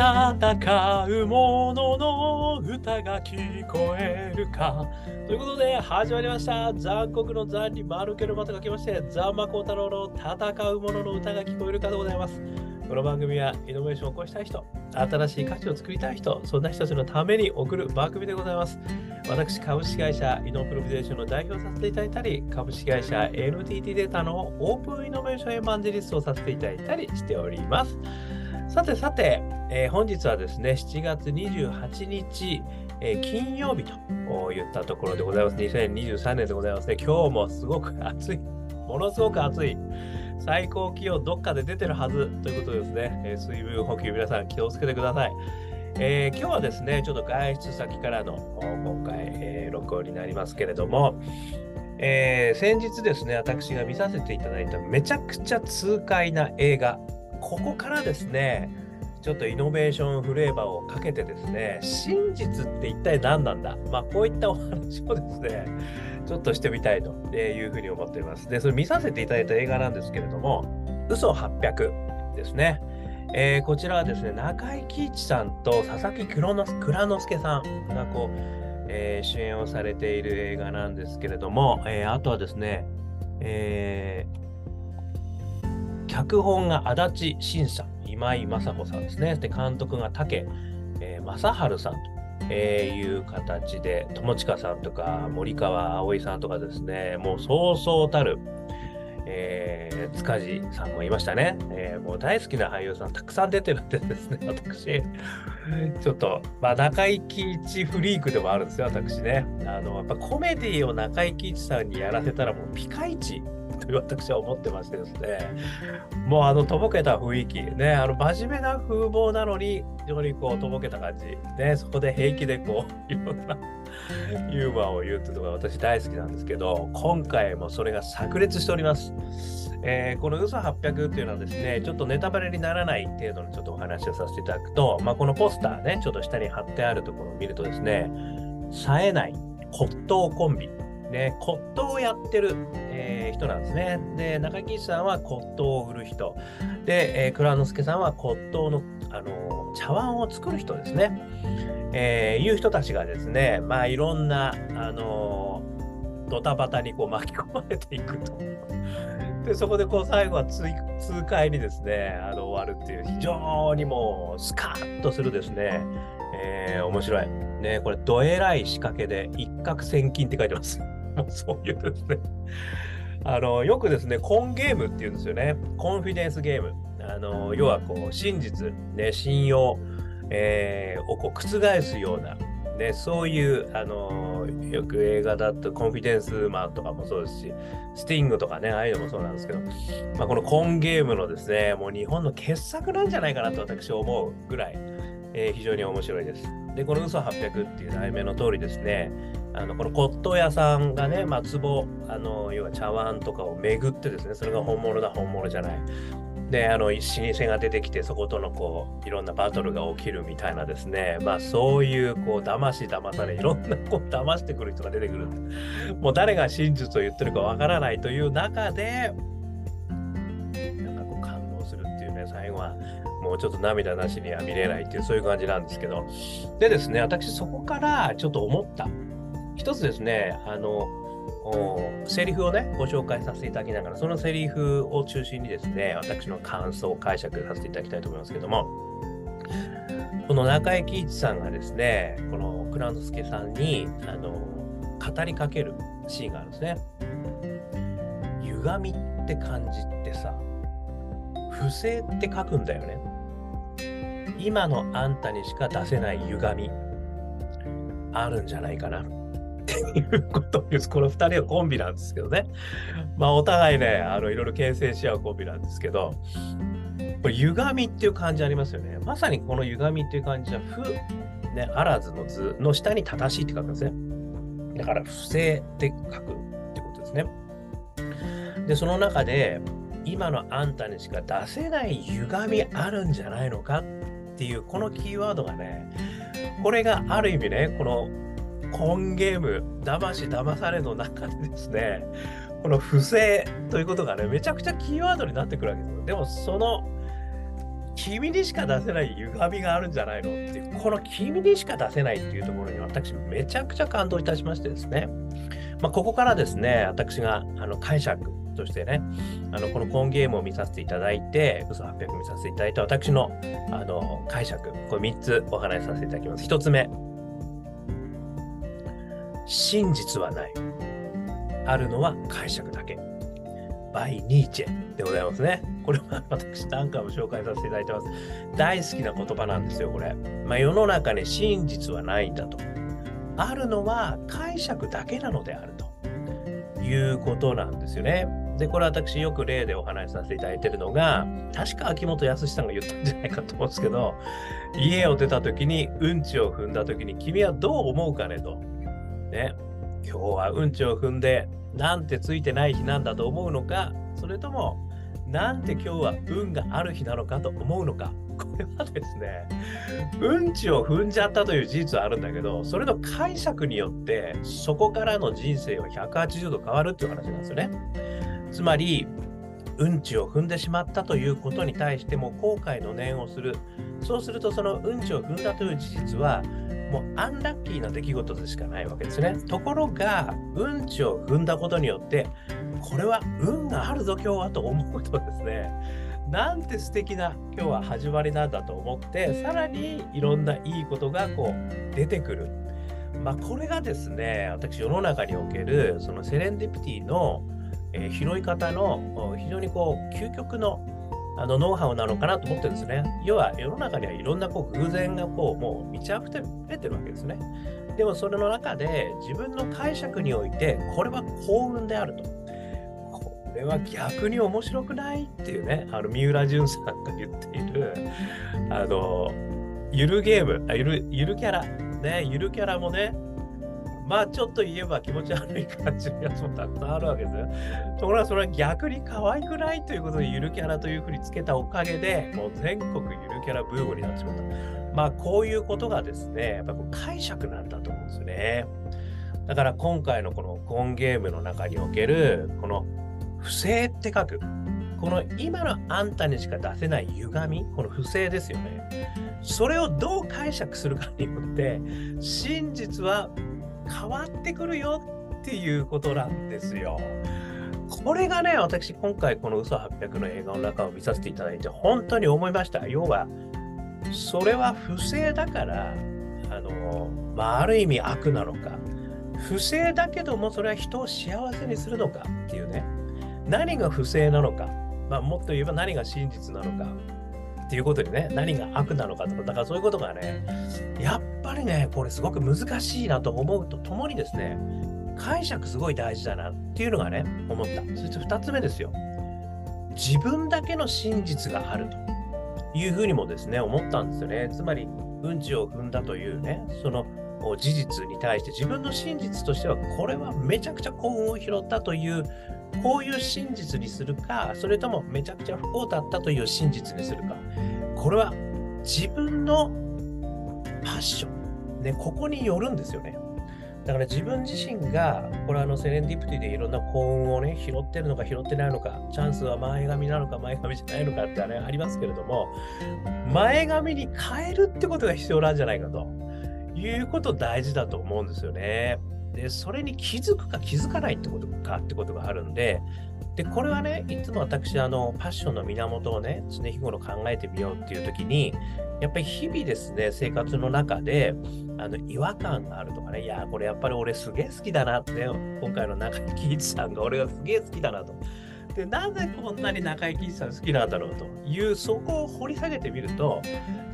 戦う者のの歌が聞こえるか。ということで、始まりました。残酷の残に丸けるまとが来まして、ザンマコウタロウの戦う者のの歌が聞こえるかでございます。この番組はイノベーションを起こしたい人、新しい価値を作りたい人、そんな人たちのために送る番組でございます。私、株式会社イノプロビゼーションの代表させていただいたり、株式会社 NTT データのオープンイノベーションエヴァンジェリストをさせていただいたりしております。さてさて、えー、本日はですね、7月28日、えー、金曜日と言ったところでございます。2023年でございますね。今日もすごく暑い。ものすごく暑い。最高気温どっかで出てるはずということですね。えー、水分補給皆さん気をつけてください。えー、今日はですね、ちょっと外出先からの今回、えー、録音になりますけれども、えー、先日ですね、私が見させていただいためちゃくちゃ痛快な映画、ここからですね、ちょっとイノベーションフレーバーをかけてですね、真実って一体何なんだ？まあこういったお話をですね、ちょっとしてみたいというふうに思っています。で、それ見させていただいた映画なんですけれども、嘘800ですね。えー、こちらはですね、中井貴一さんと佐々木蔵之介さんがこう、えー、主演をされている映画なんですけれども、えー、あとはですね、えー、脚本が足立慎さん、今井雅子さんですね。で、監督が武、えー、正治さんと。えー、いう形で、友近さんとか森川葵さんとかですね、もうそうそうたる、えー、塚地さんもいましたね、えー、もう大好きな俳優さんたくさん出てるんでですね、私、ちょっと、まあ、中井貴一フリークでもあるんですよ、私ね。あの、やっぱコメディを中井貴一さんにやらせたらもうピカイチと私は思ってましてですね、もうあのとぼけた雰囲気、ね、あの真面目な風貌なのに、非常にこうとぼけた感じ、ね、そこで平気でこう、いろんなユーモアを言うっていうのが私大好きなんですけど、今回もそれが炸裂しております。えー、この嘘800っていうのはですね、ちょっとネタバレにならない程度のちょっとお話をさせていただくと、まあ、このポスターね、ちょっと下に貼ってあるところを見るとですね、冴えない骨董コンビね、骨董をやってる、えー、人なんですね。で、中木さんは骨董を売る人。で、えー、倉之助さんは骨董の、あのー、茶碗を作る人ですね。えー、いう人たちがですね、まあ、いろんな、あのドタバタにこう巻き込まれていくと。で、そこでこう最後は痛快にですね、あの終わるっていう非常にもうスカッとするですね、えー、面白い。ね、これ、どえらい仕掛けで一攫千金って書いてます。そういうですね。あの、よくですね、コンゲームっていうんですよね。コンフィデンスゲーム。あの、要はこう、真実、ね、信用、えー、をこう覆すような、ね、そういう、あのよく映画だとコンフィデンスマンとかもそうですし、スティングとかね、ああいうのもそうなんですけど、まあ、このコンゲームのですね、もう日本の傑作なんじゃないかなと私は思うぐらい、えー、非常に面白いです。で、この嘘800っていう題名の通りですね、あのこの骨董屋さんがね、まあ、壺、あの要は茶碗とかを巡ってですね、それが本物だ、本物じゃない。で、あの、老舗が出てきて、そことのこう、いろんなバトルが起きるみたいなですね、まあそういう、こう、騙し騙され、いろんな、こう、騙してくる人が出てくる。もう誰が真実を言ってるかわからないという中で、もうちょっと涙なしには見れないっていう、そういう感じなんですけど。でですね、私そこからちょっと思った。一つですね、あの、セリフをね、ご紹介させていただきながら、そのセリフを中心にですね、私の感想解釈させていただきたいと思いますけども、この中井貴一さんがですね、この蔵之介さんに、あの、語りかけるシーンがあるんですね。歪みって感じってさ、不正って書くんだよね。今のあんたにしか出せない歪み、あるんじゃないかな。っていうことを言うこの2人はコンビなんですけどね。まあお互いね、あのいろいろ形成し合うコンビなんですけど、これ歪みっていう感じありますよね。まさにこの歪みっていう感じは、不、ね、あらずの図の下に正しいって書くんですね。だから不正って書くってことですね。で、その中で、今のあんたにしか出せない歪みあるんじゃないのかっていうこのキーワードがね、これがある意味ね、このコンゲーム、騙し騙されの中でですね、この不正ということがね、めちゃくちゃキーワードになってくるわけですよ。でも、その君にしか出せない歪みがあるんじゃないのっていう、この君にしか出せないっていうところに私めちゃくちゃ感動いたしましてですね、まあ、ここからですね、私があの解釈としてね、あのこのコンゲームを見させていただいて、嘘800見させていただいて、私のあの解釈、これ3つお話しさせていただきます。1つ目、真実はない。あるのは解釈だけ。バイ・ニーチェでございますね。これは私何回も紹介させていただいてます。大好きな言葉なんですよ、これ。まあ、世の中に真実はないんだと。あるのは解釈だけなのであるということなんですよね。で、これ私よく例でお話しさせていただいてるのが、確か秋元康さんが言ったんじゃないかと思うんですけど、家を出た時にうんちを踏んだ時に君はどう思うかねと。ね。今日はうんちを踏んでなんてついてない日なんだと思うのか、それとも、なんて今日は運がある日なのかと思うのか。これはですね、うんちを踏んじゃったという事実はあるんだけど、それの解釈によって、そこからの人生は180度変わるっていう話なんですよね。つまり、うんちを踏んでしまったということに対しても後悔の念をする。そうすると、そのうんちを踏んだという事実は、もうアンラッキーな出来事でしかないわけですね。ところが、うんちを踏んだことによって、これは運があるぞ、今日はと思うとですね、なんて素敵な今日は始まりなんだと思って、さらにいろんないいことがこう出てくる。まあ、これがですね、私、世の中におけるそのセレンディピティの、えー、拾い方の非常にこう究極のあのノウハウなのかなと思ってるんですね。要は世の中にはいろんなこう偶然がこうもう満ち溢れてるわけですね。でもそれの中で自分の解釈においてこれは幸運であると。これは逆に面白くないっていうね、あの三浦淳さんが言っている、あの、ゆるゲーム、あゆるゆるキャラ、ね、ゆるキャラもね、まあちょっと言えば気持ち悪い感じのやつもたくさんあるわけですよ。ところがそれは逆に可愛くないということでゆるキャラというふうにつけたおかげでもう全国ゆるキャラブームになってしまった。まあこういうことがですね、やっぱ解釈なんだと思うんですよね。だから今回のこのコンゲームの中におけるこの不正って書く。この今のあんたにしか出せない歪み、この不正ですよね。それをどう解釈するかによって、真実は変わってくるよっていうことなんですよ。これがね、私、今回この嘘800の映画の中を見させていただいて、本当に思いました。要は、それは不正だから、あの、まあ、ある意味悪なのか、不正だけども、それは人を幸せにするのかっていうね、何が不正なのか、まあ、もっと言えば何が真実なのか、っていうことにね、何が悪なのかとか、だからそういうことがね、やっぱりね、これすごく難しいなと思うとともにですね、解釈すごい大事だなっていうのがね、思った。そして2つ目ですよ。自分だけの真実があるというふうにもですね、思ったんですよね。つまり、うんちを踏んだというね、その事実に対して自分の真実としては、これはめちゃくちゃ幸運を拾ったというこういう真実にするか、それともめちゃくちゃ不幸だったという真実にするか、これは自分のパッション、ね、ここによるんですよね。だから自分自身が、これあのセレンディプティでいろんな幸運をね、拾ってるのか拾ってないのか、チャンスは前髪なのか前髪じゃないのかってね、ありますけれども、前髪に変えるってことが必要なんじゃないかということ大事だと思うんですよね。で、それに気づくか気づかないってことかってことがあるんで、で、これはね、いつも私、あの、パッションの源をね、常日頃考えてみようっていう時に、やっぱり日々ですね、生活の中で、あの、違和感があるとかね、いや、これやっぱり俺すげえ好きだなって、今回の中井貴一さんが俺がすげえ好きだなと。で、なぜこんなに中井貴一さん好きなんだろうと。いう、そこを掘り下げてみると、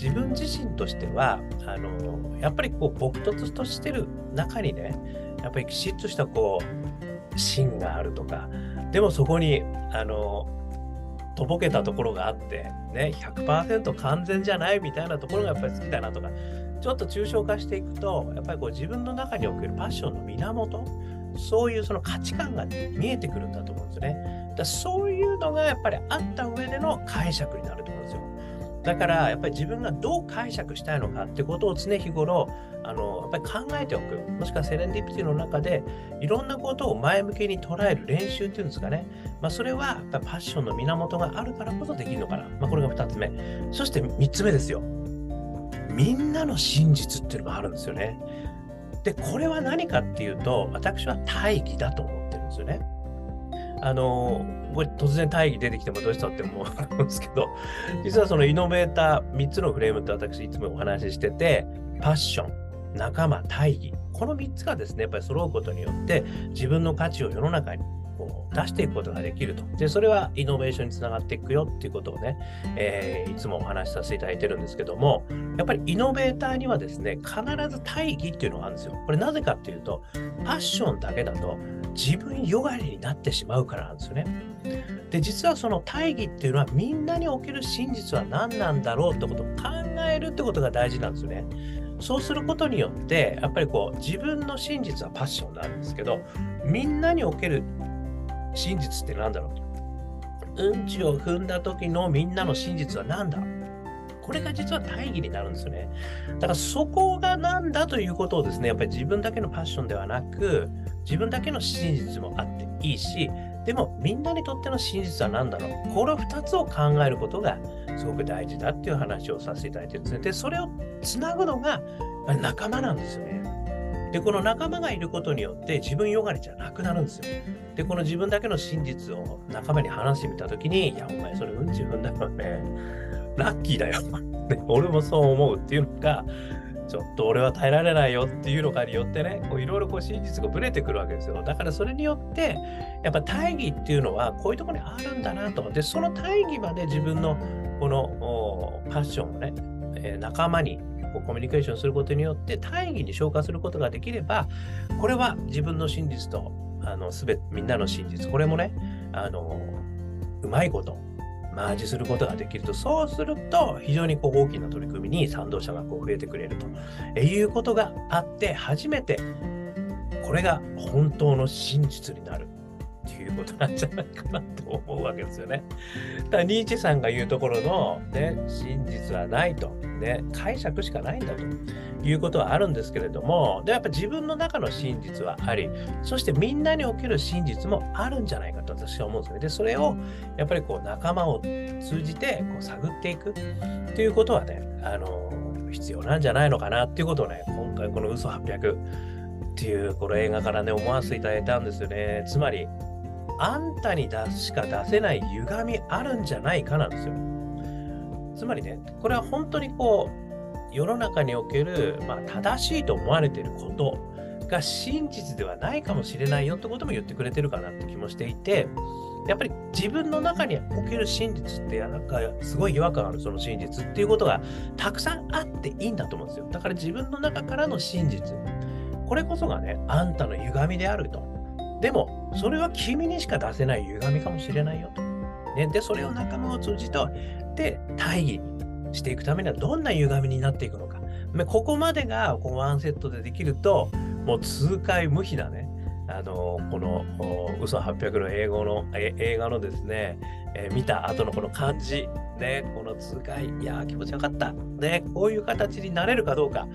自分自身としては、あの、やっぱりこう、朴突としてる中にね、やっぱりきちっとしたこう芯があるとか。でもそこにあのとぼけたところがあってね100%完全じゃないみたいなところがやっぱり好きだなとか。ちょっと抽象化していくとやっぱりこう自分の中におけるパッションの源そういうその価値観が見えてくるんだと思うんですね。だそういうのがやっぱりあった上での解釈になると思うんですよ。だからやっぱり自分がどう解釈したいのかってことを常日頃あのやっぱり考えておく。もしくはセレンディピティの中でいろんなことを前向きに捉える練習っていうんですかね、まあ、それはやっぱパッションの源があるからこそできるのかな、まあ、これが2つ目。そして3つ目ですよ。みんなの真実っていうのがあるんですよね。でこれは何かっていうと私は大義だと思ってるんですよね。あのこれ突然大義出てきてもどうしたって思う んですけど、実はそのイノベーター3つのフレームって私いつもお話ししてて、パッション、仲間、大義、この3つがですね、やっぱり揃うことによって自分の価値を世の中に出していくことができると。で、それはイノベーションにつながっていくよっていうことをね、えー、いつもお話しさせていただいてるんですけども、やっぱりイノベーターにはですね、必ず大義っていうのがあるんですよ。これなぜかっていうと、パッションだけだと自分よがりになってしまうからなんですよね。で、実はその大義っていうのはみんなにおける真実は何なんだろうってことを考えるってことが大事なんですよね。そうすることによって、やっぱりこう自分の真実はパッションなんですけど、みんなにおける真実って何だろう。うんちを踏んだ時のみんなの真実は何だこれが実は大義になるんですよね。だからそこが何だということをですね、やっぱり自分だけのパッションではなく、自分だけの真実もあっていいし、でもみんなにとっての真実は何だろうこの2つを考えることがすごく大事だっていう話をさせていただいてるんですね。で、それをつなぐのが仲間なんですよね。で、この仲間がいることによって自分よがりじゃなくなるんですよ。で、この自分だけの真実を仲間に話してみたときに、いや、お前それうんち踏んだよね。ラッキーだよ。俺もそう思うっていうのが、ちょっと俺は耐えられないよっていうのかによってね、いろいろ真実がぶれてくるわけですよ。だからそれによって、やっぱ大義っていうのはこういうところにあるんだなと。で、その大義まで自分のこのパッションをね、えー、仲間にコミュニケーションすることによって大義に消化することができれば、これは自分の真実とあの全てみんなの真実、これもね、あのうまいことマージすることができると、そうすると非常にこう大きな取り組みに賛同者がこう増えてくれると。いうことがあって、初めてこれが本当の真実になる。っていうことなんじゃないかなと思うわけですよね。だからニーチェさんが言うところの、ね、真実はないと、ね、解釈しかないんだということはあるんですけれども、でやっぱ自分の中の真実はあり、そしてみんなにおける真実もあるんじゃないかと私は思うんですね。で、それをやっぱりこう仲間を通じてこう探っていくっていうことはね、あの必要なんじゃないのかなっていうことをね、今回この嘘800っていうこの映画からね、思わせていただいたんですよね。つまり、あんたに出しか出せない歪みあるんじゃないかなんですよ。つまりね、これは本当にこう、世の中における、まあ、正しいと思われていることが真実ではないかもしれないよってことも言ってくれてるかなって気もしていて、やっぱり自分の中における真実って、なんかすごい違和感あるその真実っていうことがたくさんあっていいんだと思うんですよ。だから自分の中からの真実。これこそがね、あんたの歪みであると。でも、それは君にしか出せない歪みかもしれないよと。ね、で、それを仲間を通じて、で、大義にしていくためにはどんな歪みになっていくのか。ここまでがこワンセットでできると、もう痛快無比なね、あのこの嘘800の英語の映画のですね、えー、見た後のこの感じ、ね、この痛快、いや気持ちよかった、ね、こういう形になれるかどうか。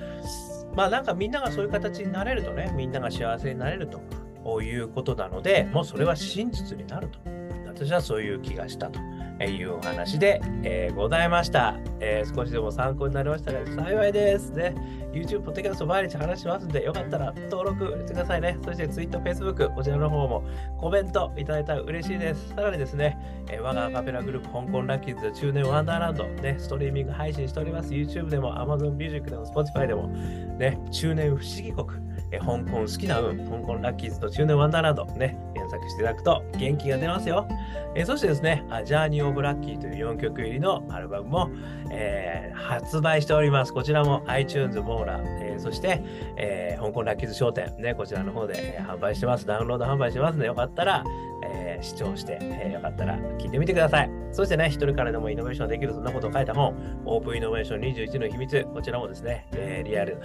まあなんかみんながそういう形になれるとね、みんなが幸せになれるということなので、もうそれは真実になると。私はそういう気がしたというお話で、えー、ございました、えー、少しでも参考になりましたら幸いですね。YouTube、ポッドキャスト毎日話しますんで、よかったら登録してくださいね。そして Twitter、Facebook、こちらの方もコメントいただいたら嬉しいです。さらにですね、えー、我がアカペラグループ、香港ラッキーズ中年ワンダーランド、ね、ストリーミング配信しております。YouTube でも Amazon Music でも Spotify でも、ね、中年不思議国、え香港好きな運、香港ラッキーズと中年ワンダーランド、ね、検索していただくと元気が出ますよ。えそしてですね、ジャーニー・オブ・ラッキーという4曲入りのアルバムも、えー、発売しております。こちらも iTunes、モーラ、えー、そして、えー、香港ラッキーズ商店、ね、こちらの方で、販売してます。ダウンロード販売してますので、よかったら、え視聴して、えーよかったら聞いてみてください。そしてね、一人からでもイノベーションできる、そんなことを書いた本、オープンイノベーション21の秘密、こちらもですね、えリアル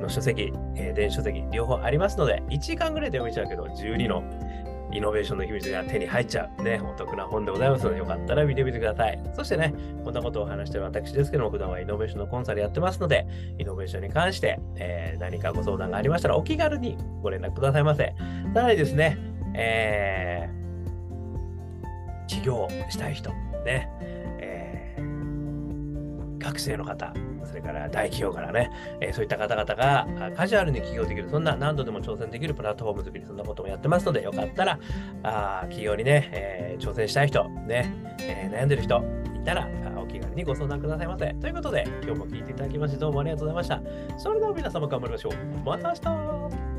の書籍、え電子書籍、両方ありますので、1時間ぐらいで読めちゃうけど、12のイノベーションの秘密が手に入っちゃう、ね、お得な本でございますので、よかったら見てみてください。そしてね、こんなことを話してる私ですけども、普段はイノベーションのコンサルやってますので、イノベーションに関して、えー、何かご相談がありましたら、お気軽にご連絡くださいませ。さらにですね、えー、起業したい人、ね、えー、学生の方、それから大企業からね、えー、そういった方々がカジュアルに起業できる、そんな何度でも挑戦できるプラットフォーム作り、そんなこともやってますので、よかったら、あ起業にね、えー、挑戦したい人、ね、えー、悩んでる人いたら、お気軽にご相談くださいませ。ということで、今日も聞いていただきまして、どうもありがとうございました。それでは皆様頑張りましょう。また明日